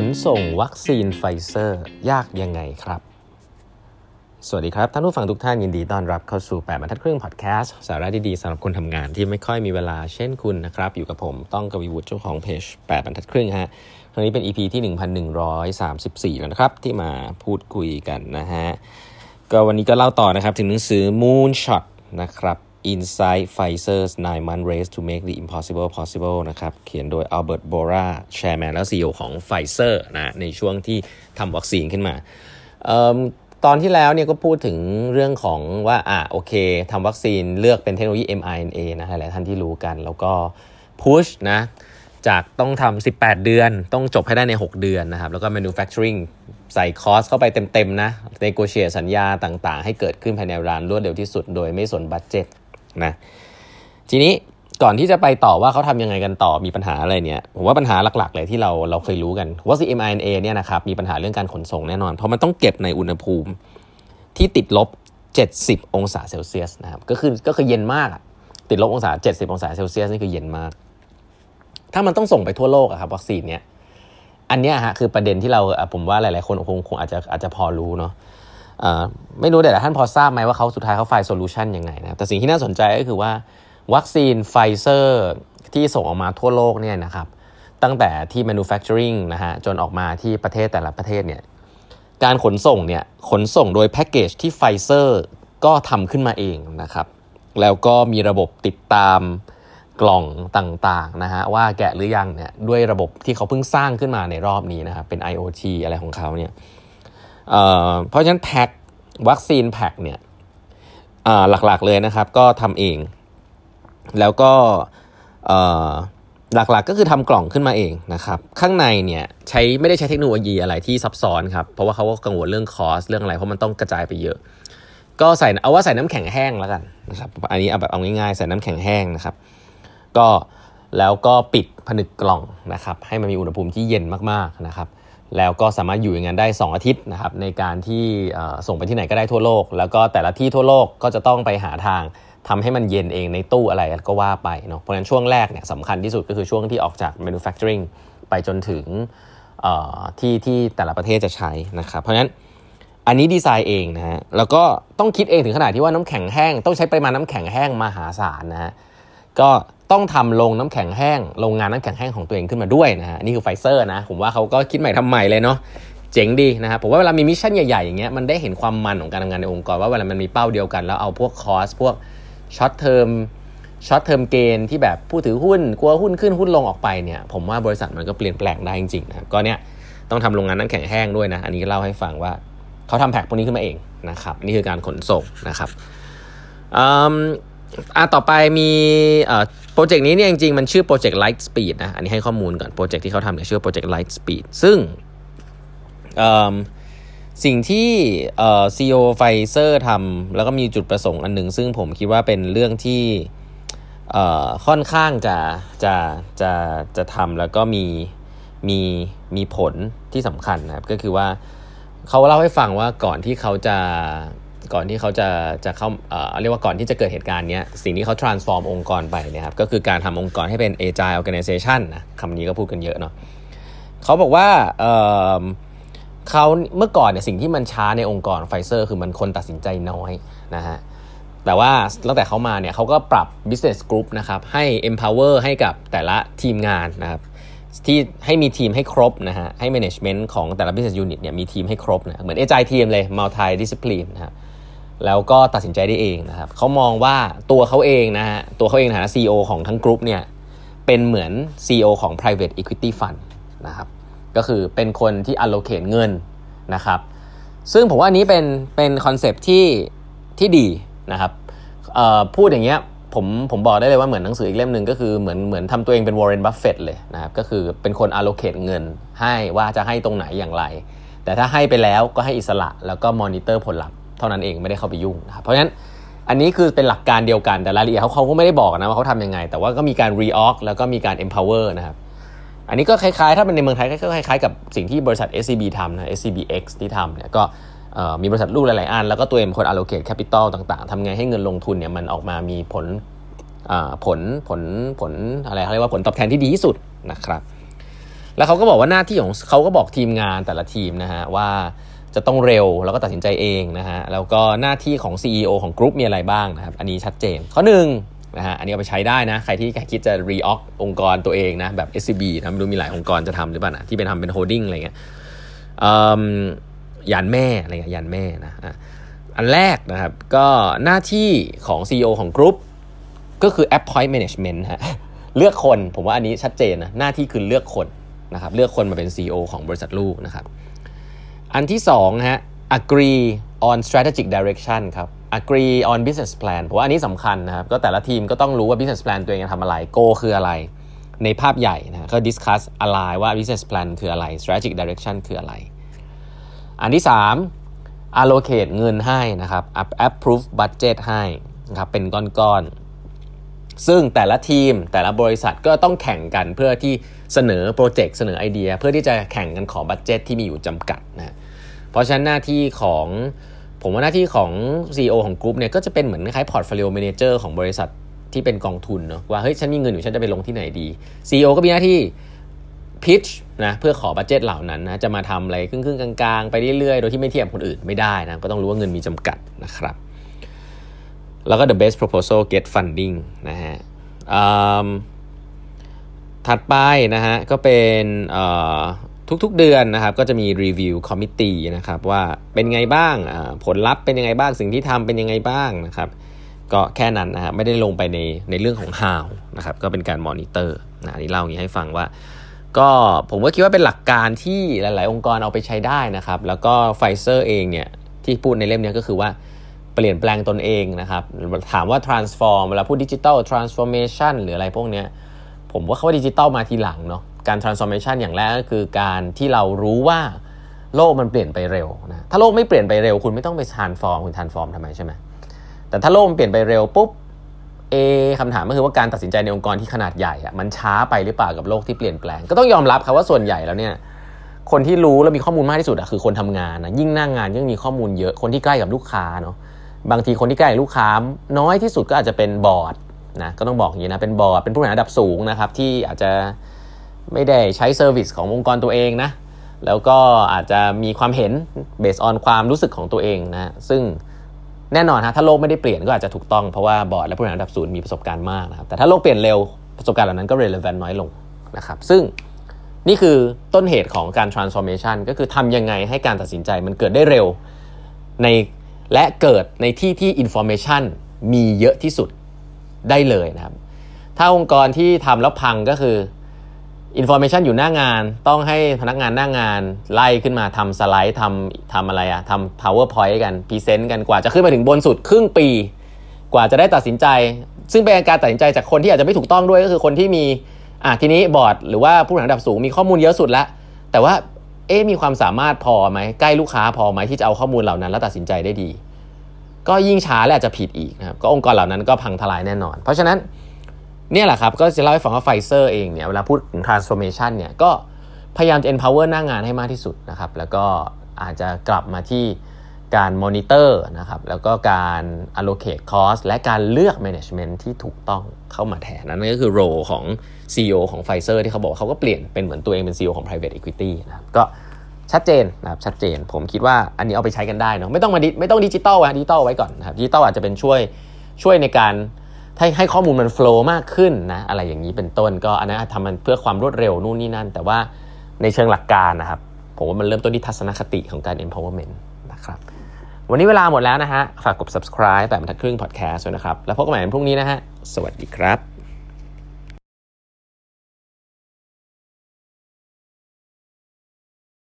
ขนส่งวัคซีนไฟเซอร์ยากยังไงครับ สวัสดีครับ ท่านผู้ฟังทุกท่านยินดีต้อนรับเข้าสู่ 8บรรทัดครึ่งพอดแคสต์ สาระดีๆสำหรับคนทำงานที่ไม่ค่อยมีเวลาเช่นคุณนะครับ อยู่กับผมต้องกวีวุฒิเจ้าของเพจ8บรรทัดครึ่งฮะครั้งนี้เป็น EP ที่ 1134 แล้วนะครับ ที่มาพูดคุยกันนะฮะ ก็วันนี้ก็เล่าต่อนะครับ ถึงหนังสือ Moonshot นะครับ Inside Pfizer's 9 month race to make the impossible possible นะครับ เขียนโดย Albert Bora Chairman และ CEO ของ Pfizer นะในช่วงที่ทำวัคซีนขึ้นมาออตอนที่แล้วเนี่ยก็พูดถึงเรื่องของว่าอะโอเคทำวัคซีนเลือกเป็นเทคโนโลยี mRNA นะหลายท่านที่รู้กันแล้วก็ push นะจากต้องทำ 18 เดือน ต้องจบให้ได้ใน 6 เดือนนะครับ แล้วก็ manufacturing ใส่คอสเข้าไปเต็ม ๆ นะในโกเชียสัญญาต่างๆ ให้เกิดขึ้นภายในเวลารวดเร็วที่สุดโดยไม่สนบัตเจ็ต นะทีนี้ก่อนที่จะไปต่อว่าเขาทำยังไงกันต่อมีปัญหาอะไรเนี่ยผมว่าปัญหาหลักๆเลยที่เราเราเคยรู้กันว่า CMRNA เนี่ยนะครับมีปัญหาเรื่องการขนส่งแน่นอน เพราะมันต้องเก็บในอุณหภูมิที่ติดลบ 70 องศาเซลเซียสนะครับก็คือก็คือเย็นมากติดลบองศา 70 องศาเซลเซียสนี่คือเย็นมาก ถ้ามันต้องส่งไปทั่วโลกอะครับวัคซีนเนี่ยอันนี้ฮะคือประเด็นที่เราผมว่าหลายๆคนคงคงอาจจะอาจจะพอรู้เนาะ ไม่รู้แต่ท่านพอทราบไหมว่าเขาสุดท้ายเขา find solution ยังไงนะแต่สิ่งที่น่าสนใจก็คือว่าวัคซีนไฟเซอร์ที่ส่งออกมาทั่วโลกเนี่ยนะครับตั้งแต่ที่ manufacturing นะฮะจนออกมาที่ประเทศแต่ละประเทศเนี่ยการขนส่งเนี่ยขนส่งโดยแพ็กเกจที่ไฟเซอร์ก็ทำขึ้นมาเองนะครับแล้วก็มีระบบติดตามกล่องต่างๆนะฮะว่าแกะหรือยังเนี่ยด้วยระบบที่เขาเพิ่งสร้างขึ้นมาในรอบนี้นะครับเป็น IoT อะไรของเขาเนี่ย เเพราะฉะนั้นแพ็ควัคซีนแพ็คเนี่ยหลักๆเลยนะครับ ก็ทำเอง แล้วก็หลักๆก็คือทำกล่องขึ้นมาเองนะครับ ข้างในเนี่ยใช้ไม่ได้ใช้เทคโนโลยีอะไรที่ซับซ้อนครับ เพราะว่าเขาก็กังวลเรื่องคอสเรื่องอะไรเพราะมันต้องกระจายไปเยอะ ก็ใส่เอาว่าใส่น้ำแข็งแห้งแล้วกันนะครับ อันนี้เอาแบบเอาง่ายๆใส่น้ำแข็งแห้งนะครับ ก็แล้วก็ปิดผนึกกล่องนะครับ ให้มันมีอุณหภูมิที่เย็นมากๆนะครับ แล้วก็สามารถอยู่อย่างนั้นได้ 2 อาทิตย์นะครับในการที่ส่งไปที่ไหนก็ได้ทั่วโลก แล้วก็แต่ละที่ทั่วโลกก็จะต้องไปหาทางทำให้มันเย็นเองในตู้อะไรก็ว่าไปเนาะเพราะฉะนั้นช่วงแรกเนี่ยสำคัญที่สุดก็คือช่วงที่ออกจาก manufacturing ไปจนถึงที่ที่แต่ละประเทศจะใช้นะครับเพราะฉะนั้นอันนี้ดีไซน์เองนะฮะแล้วก็ต้องคิดเองถึงขนาดที่ว่าน้ำแข็งแห้ง ต้องใช้ปริมาณน้ำแข็งแห้งมหาศาลนะฮะก็ ต้องทำโรงน้ำแข็งแห้งโรงงานน้ำแข็งแห้งของตัวเองขึ้นมาด้วยนะฮะนี่คือไฟเซอร์นะ ผมว่าเขาก็คิดใหม่ทำใหม่เลยเนาะเจ๋งดีนะครับผมว่าเวลามี mission ใหญ่ๆอย่างเงี้ยมันได้เห็นความมันของการทำงานในองค์กร ว่าเวลามันมีเป้าเดียวกัน แล้วเอาพวก cost พวก short term short term gain ที่แบบผู้ถือหุ้นกลัวหุ้นขึ้นหุ้นลงออกไปเนี่ยผมว่าบริษัทมันก็เปลี่ยนแปลงได้จริงๆนะก็เนี่ยต้องทำโรงงานน้ำแข็งแห้งด้วยนะ อันนี้เล่าให้ฟังว่าเขาทำแพ็คพวกนี้ขึ้นมาเองนะครับนี่คือการขนส่งนะครับ อ่าต่อไปมี project นี้เนี่ยจริงๆ มันชื่อโปรเจกต์ Light Speed นะ อันนี้ให้ข้อมูลก่อน project ที่เขาทำเนี่ยชื่อโปรเจกต์ Light Speed ซึ่งสิ่งที่ CEO ไฟเซอร์ทำแล้วก็มีจุดประสงค์อันหนึ่งซึ่งผมคิดว่าเป็นเรื่องที่ค่อนข้างจะจะจะจะทำแล้วก็มีมีมีผลที่สำคัญนะครับ ก็คือว่าเขาเล่าให้ฟังว่าก่อนที่เขาจะ ก่อนที่เขาจะจะเข้าเอ่อเรียกว่าก่อนที่จะเกิดเหตุการณ์นี้สิ่งที่เขา transform องค์กรไปนี่ยครับก็คือการทำองค์กรให้เป็น agile organization นะคำนี้ก็พูดกันเยอะเนาะเขาบอกว่าเอ่อเขาเมื่อก่อนเนี่ยสิ่งที่มันช้าในองค์กรไฟเซอร์คือมันคนตัดสินใจน้อยนะฮะแต่ว่าตั้งแต่เขามาเนี่ยเขาก็ปรับ business group นะครับให้ empower ให้กับแต่ละทีมงานนะครับที่ให้มีทีมให้ครบนะฮะให้ management ของแต่ละ business unit เนี่ยมีทีมให้ครบนะเหมือน agile team เลย multi discipline นะฮะ แล้วก็ตัดสินใจได้เองนะครับเขามองว่าตัวเขาเองนะฮะตัวเขาเองฐานะ CEO ของทั้งกรุ๊ปเนี่ยเป็นเหมือน CEO ของ private equity fund นะครับก็คือเป็นคนที่ allocate เงินนะครับ ซึ่งผมว่านี้เป็นเป็นคอนเซปที่ที่ดีนะครับพูดอย่างเงี้ยผมผมบอกได้เลยว่าเหมือนหนังสืออีกเล่มหนึ่งก็คือเหมือนเหมือนทำตัวเองเป็นวอร์เรนบัฟเฟตเลยนะครับก็คือเป็นคน allocate เงินให้ว่าจะให้ตรงไหนอย่างไร แต่ถ้าให้ไปแล้วก็ให้อิสระแล้วก็มอนิเตอร์ผลลัพธ์ เท่านั้นเองไม่ได้เข้าไปยุ่งนะครับเพราะฉะนั้นอันนี้คือเป็นหลักการเดียวกันแต่รายละเอียดเขาเขาก็ไม่ได้บอกนะว่าเขาทำยังไง แต่ว่าก็มีการ reorg แล้วก็มีการ empower นะครับอันนี้ก็คล้ายๆ ถ้าเป็นในเมืองไทยก็คล้ายๆกับสิ่งที่บริษัท SCB ทำนะ SCBX ที่ทำเนี่ยก็มีบริษัทลูกหลายๆอัน แล้วก็ตัวเองคน allocate capital ต่างๆทำไงให้เงินลงทุนเนี่ยมันออกมามีผลผลผลผลอะไรเขาเรียกว่าผลตอบแทนที่ดีที่สุดนะครับ แล้วเขาก็บอกว่าหน้าที่ของเขาก็บอกทีมงานแต่ละทีมนะฮะว่า จะต้องเร็วแล้วก็ตัดสินใจเองนะฮะแล้วก็หน้าที่ของ CEO ของกรุ๊ปมีอะไรบ้างนะครับอันนี้ชัดเจน ข้อหนึ่งนะฮะอันนี้เอาไปใช้ได้นะ ใครที่คิดจะ reorg องค์กรตัวเองนะแบบ SCB นะไม่รู้มีหลายองค์กรจะทำหรือเปล่านะที่เป็นทำเป็น holding อะไรเงี้ยยันแม่อะไรเงี้ยยันแม่นะอันแรกนะครับก็หน้าที่ของ CEO ของกรุ๊ปก็คือ appoint management ฮะเลือกคนผมว่าอันนี้ชัดเจนนะหน้าที่คือเลือกคนนะครับเลือกคนมาเป็น CEO ของบริษัทลูกนะครับ อันที่2ฮะ agree on strategic direction ครับ agree on business plan ผมว่าอันนี้สำคัญนะครับ ก็แต่ละทีมก็ต้องรู้ว่า business plan ตัวเองจะทำอะไร go คืออะไร ในภาพใหญ่นะก็ discuss อะไรว่า business plan คืออะไร strategic direction คืออะไร อันที่ 3 allocate เงินให้นะครับ approve budget ให้นะครับเป็นก้อนๆ ซึ่งแต่ละทีมแต่ละบริษัทก็ต้องแข่งกันเพื่อที่เสนอ project เสนอไอเดีย เพื่อที่จะแข่งกันขอ budget ที่มีอยู่จำกัดนะ เพราะฉะนั้นหน้าที่ของผมว่าหน้าที่ของ CEO ของกรุ๊ปเนี่ยก็จะเป็นเหมือนคล้าย portfolio manager ของบริษัทที่เป็นกองทุนเนาะว่าเฮ้ยฉันมีเงินอยู่ฉันจะไปลงที่ไหนดี CEO ก็มีหน้าที่pitch นะเพื่อขอ budget เหล่านั้นนะจะมาทำอะไรครึ่งๆกลางๆ ไปเรื่อยๆ โดยที่ไม่เทียบคนอื่นไม่ได้นะก็ต้องรู้ว่าเงินมีจำกัดนะครับแล้วก็ the best proposal get funding นะฮะถัดไปนะฮะก็เป็น ทุกๆเดือนนะครับก็จะมี review committee นะครับว่าเป็นไงบ้างผลลัพธ์เป็นยังไงบ้างสิ่งที่ทำเป็นยังไงบ้างนะครับก็แค่นั้นนะครับไม่ได้ลงไปในในเรื่องของ how นะครับก็เป็นการมอนิเตอร์นะนี่เล่าอย่างนี้ให้ฟังว่า ก็ผมก็คิดว่าเป็นหลักการที่หลาย ๆ องค์กรเอาไปใช้ได้นะครับ แล้วก็ไฟเซอร์เองเนี่ยที่พูดในเล่มนี้ก็คือว่าเปลี่ยนแปลงตนเองนะครับ ถามว่า transform เวลาพูดดิจิ t a ล transformation หรืออะไรพวกนี้ผมว่าเขาว่าดิจิตอลมาทีหลังเนาะ การ transformation อย่างแรกก็คือการที่เรารู้ว่าโลกมันเปลี่ยนไปเร็วนะถ้าโลกไม่เปลี่ยนไปเร็ว คุณไม่ต้องไป transform คุณ transform ทำไมใช่ไหมแต่ถ้าโลกมันเปลี่ยนไปเร็วปุ๊บเอคำถามก็คือว่าการตัดสินใจในองค์กรที่ขนาดใหญ่อะมันช้าไปหรือเปล่ากับโลกที่เปลี่ยนแปลง ก็ต้องยอมรับครับว่าส่วนใหญ่แล้วเนี่ยคนที่รู้และมีข้อมูลมากที่สุดอะคือคนทำงานนะยิ่งหน้างงานยิ่งมีข้อมูลเยอะคนที่ใกล้กับลูกค้าเนาะบางทีคนที่ใกล้ลูกค้า น้อยที่สุดก็อาจจะเป็นบอร์ดนะก็ต้องบอกอย่างนี้นะเป็นบอร์ดเป็นผู้บริหารระดับสูงนะครับที่อาจจะ ไม่ได้ใช้ service ขององค์กรตัวเองนะแล้วก็อาจจะมีความเห็นเบสออนความรู้สึกของตัวเองนะซึ่งแน่นอนฮะถ้าโลกไม่ได้เปลี่ยนก็อาจจะถูกต้องเพราะว่าบอร์ดและผู้บริหารระดับสูงมีประสบการณ์มากนะครับแต่ถ้าโลกเปลี่ยนเร็วประสบการณ์เหล่านั้นก็ relevant น้อยลงนะครับซึ่งนี่คือต้นเหตุของการ transformation ก็คือทำยังไงให้การตัดสินใจมันเกิดได้เร็วในและเกิดในที่ที่ information มีเยอะที่สุดได้เลยนะครับ ถ้าองค์กรที่ทำแล้วพังก็คือ information อยู่หน้างานต้องให้พนักงานหน้างานไล่ขึ้นมาทำสไลด์ทำทำอะไรอะทำ powerpoint กัน present กันกว่าจะขึ้นมาถึงบนสุดครึ่งปี กว่าจะได้ตัดสินใจ ซึ่งเป็นการตัดสินใจจากคนที่อาจจะไม่ถูกต้องด้วยก็คือคนที่มีอะทีนี้บอร์ดหรือว่าผู้บริหารระดับสูงมีข้อมูลเยอะสุดแล้วแต่ว่าเอ๊มีความสามารถพอไหมใกล้ลูกค้าพอไหมที่จะเอาข้อมูลเหล่านั้น แล้วตัดสินใจได้ดี ก็ยิ่งช้าและอาจจะผิดอีกนะครับก็องค์กรเหล่านั้นก็พังทลายแน่นอน เพราะฉะนั้น เนี่ยแหละครับ ก็จะเล่าให้ฟังว่าไฟเซอร์เองเนี่ยเวลาพูดถึง transformation เนี่ยก็พยายามจะ empower หน้างงานให้มากที่สุดนะครับ แล้วก็อาจจะกลับมาที่การ monitor นะครับ แล้วก็การ allocate cost และการเลือก management ที่ถูกต้องเข้ามาแทน นั่นก็คือ role ของ CEO ของไฟเซอร์ที่เขาบอกเขาก็เปลี่ยนเป็นเหมือนตัวเองเป็น CEO ของ private equity นะครับก็ชัดเจนนะครับชัดเจน ผมคิดว่าอันนี้เอาไปใช้กันได้เนาะไม่ต้องมาดิไม่ต้องดิจิตอลอะดิจิตอลไว้ก่อนนะครับดิจิตอลอาจจะเป็นช่วยช่วยในการ ให้ให้ข้อมูลมันโฟล์มากขึ้นนะอะไรอย่างนี้เป็นต้นก็อันนั้นทำมันเพื่อความรวดเร็วนู่นนี่นั่น แต่ว่าในเชิงหลักการนะครับ ผมว่ามันเริ่มต้นที่ทัศนคติของการ empowerment นะครับวันนี้เวลาหมดแล้วนะฮะ ฝากกด subscribe แบบบรรทัดครึ่ง podcast ด้วยนะครับ แล้วพบกันใหม่ในพรุ่งนี้นะฮะ สวัสดีครับ